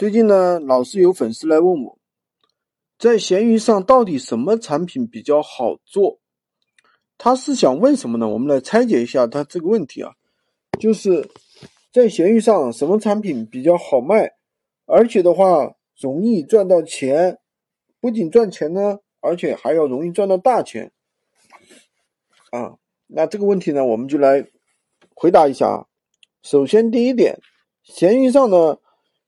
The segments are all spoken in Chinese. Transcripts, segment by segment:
最近呢，老是有粉丝来问我，在闲鱼上到底什么产品比较好做？他是想问什么呢？我们来拆解一下他这个问题啊，就是在闲鱼上什么产品比较好卖，而且的话容易赚到钱，不仅赚钱呢，而且还要容易赚到大钱啊。那这个问题呢，我们就来回答一下啊。首先第一点，闲鱼上呢。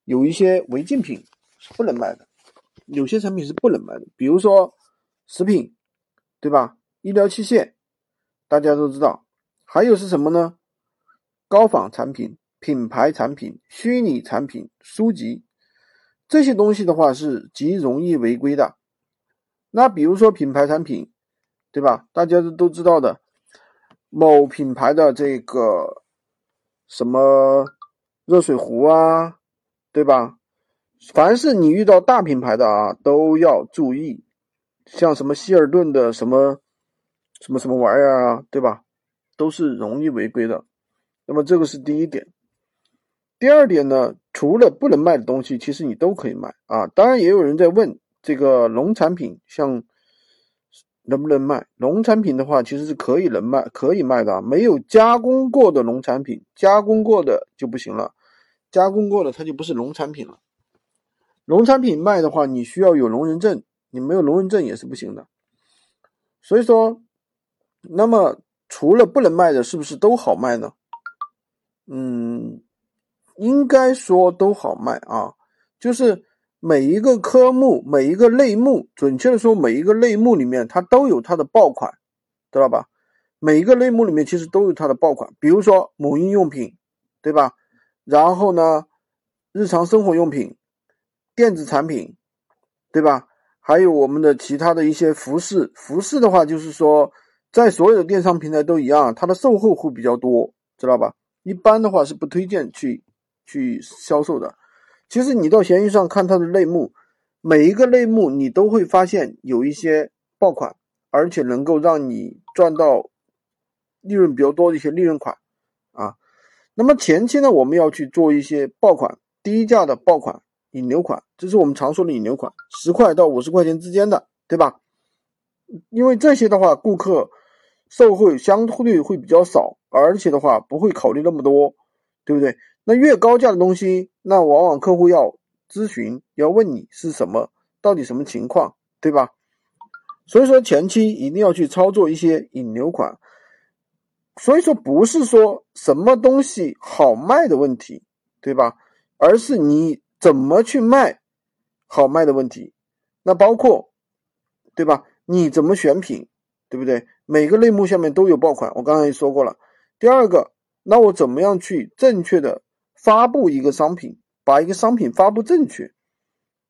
有一些违禁品是不能卖的，有些产品是不能卖的，比如说食品，对吧？医疗器械，大家都知道。还有是什么呢？高仿产品、品牌产品、虚拟产品、书籍这些东西的话是极容易违规的。那比如说品牌产品，对吧？大家都都知道的，某品牌的这个什么热水壶啊。对吧？凡是你遇到大品牌的啊，都要注意，像什么希尔顿的什么什么什么玩意儿啊，对吧？都是容易违规的。那么这个是第一点。第二点呢，除了不能卖的东西，其实你都可以卖啊。当然也有人在问这个农产品，像能不能卖？农产品的话，其实是可以能卖，可以卖的。没有加工过的农产品，加工过的就不行了。加工过的它就不是农产品了。农产品卖的话，你需要有农人证，你没有农人证也是不行的。所以说，那么除了不能卖的，是不是都好卖呢？嗯，应该说都好卖啊。就是每一个科目、每一个类目，准确的说，每一个类目里面它都有它的爆款，知道吧？每一个类目里面其实都有它的爆款，比如说母婴用品，对吧？然后呢，日常生活用品、电子产品，对吧？还有我们的其他的一些服饰。服饰的话，就是说，在所有的电商平台都一样，它的售后会比较多，知道吧？一般的话是不推荐去去销售的。其实你到闲鱼上看它的类目，每一个类目你都会发现有一些爆款，而且能够让你赚到利润比较多的一些利润款。那么前期呢，我们要去做一些爆款、低价的爆款、引流款，这是我们常说的引流款，十块到五十块钱之间的，对吧？因为这些的话，顾客售后相对会比较少，而且的话不会考虑那么多，对不对？那越高价的东西，那往往客户要咨询，要问你是什么，到底什么情况，对吧？所以说前期一定要去操作一些引流款。所以说不是说什么东西好卖的问题，对吧？而是你怎么去卖好卖的问题。那包括，对吧？你怎么选品，对不对？每个类目下面都有爆款，我刚才也说过了。第二个，那我怎么样去正确的发布一个商品，把一个商品发布正确，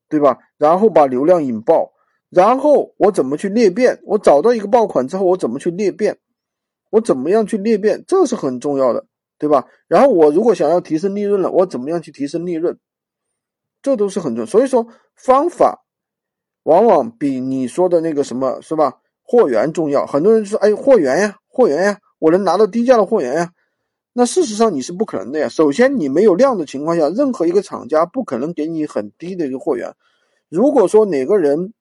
对吧？然后把流量引爆，然后我怎么去裂变？我找到一个爆款之后，我怎么去裂变？我怎么样去裂变，这是很重要的，对吧？然后我如果想要提升利润了，我怎么样去提升利润？这都是很重。所以说，方法往往比你说的那个什么是吧？货源重要。很多人说，哎，货源呀，货源呀，我能拿到低价的货源呀。那事实上你是不可能的呀。首先，你没有量的情况下，任何一个厂家不可能给你很低的一个货源。如果说哪个人、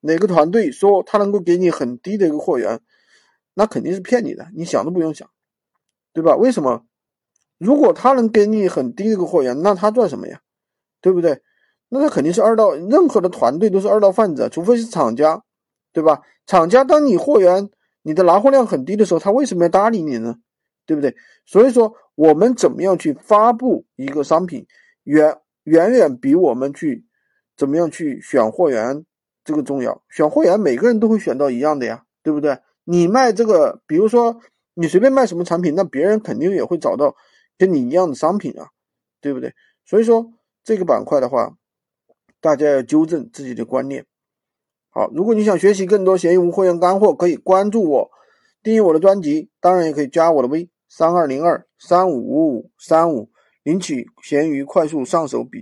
哪个团队说他能够给你很低的一个货源，那肯定是骗你的，你想都不用想，对吧？为什么？如果他能给你很低的一个货源，那他赚什么呀？对不对？那他肯定是二道，任何的团队都是二道贩子，除非是厂家，对吧？厂家当你货源你的拿货量很低的时候，他为什么要搭理你呢？对不对？所以说，我们怎么样去发布一个商品，远远远比我们去怎么样去选货源这个重要。选货源，每个人都会选到一样的呀，对不对？你卖这个，比如说你随便卖什么产品，那别人肯定也会找到跟你一样的商品啊，对不对？所以说这个板块的话，大家要纠正自己的观念。好，如果你想学习更多闲鱼无货源干货，可以关注我，订阅我的专辑，当然也可以加我的微三二零二三五五五三五，领取闲鱼快速上手笔。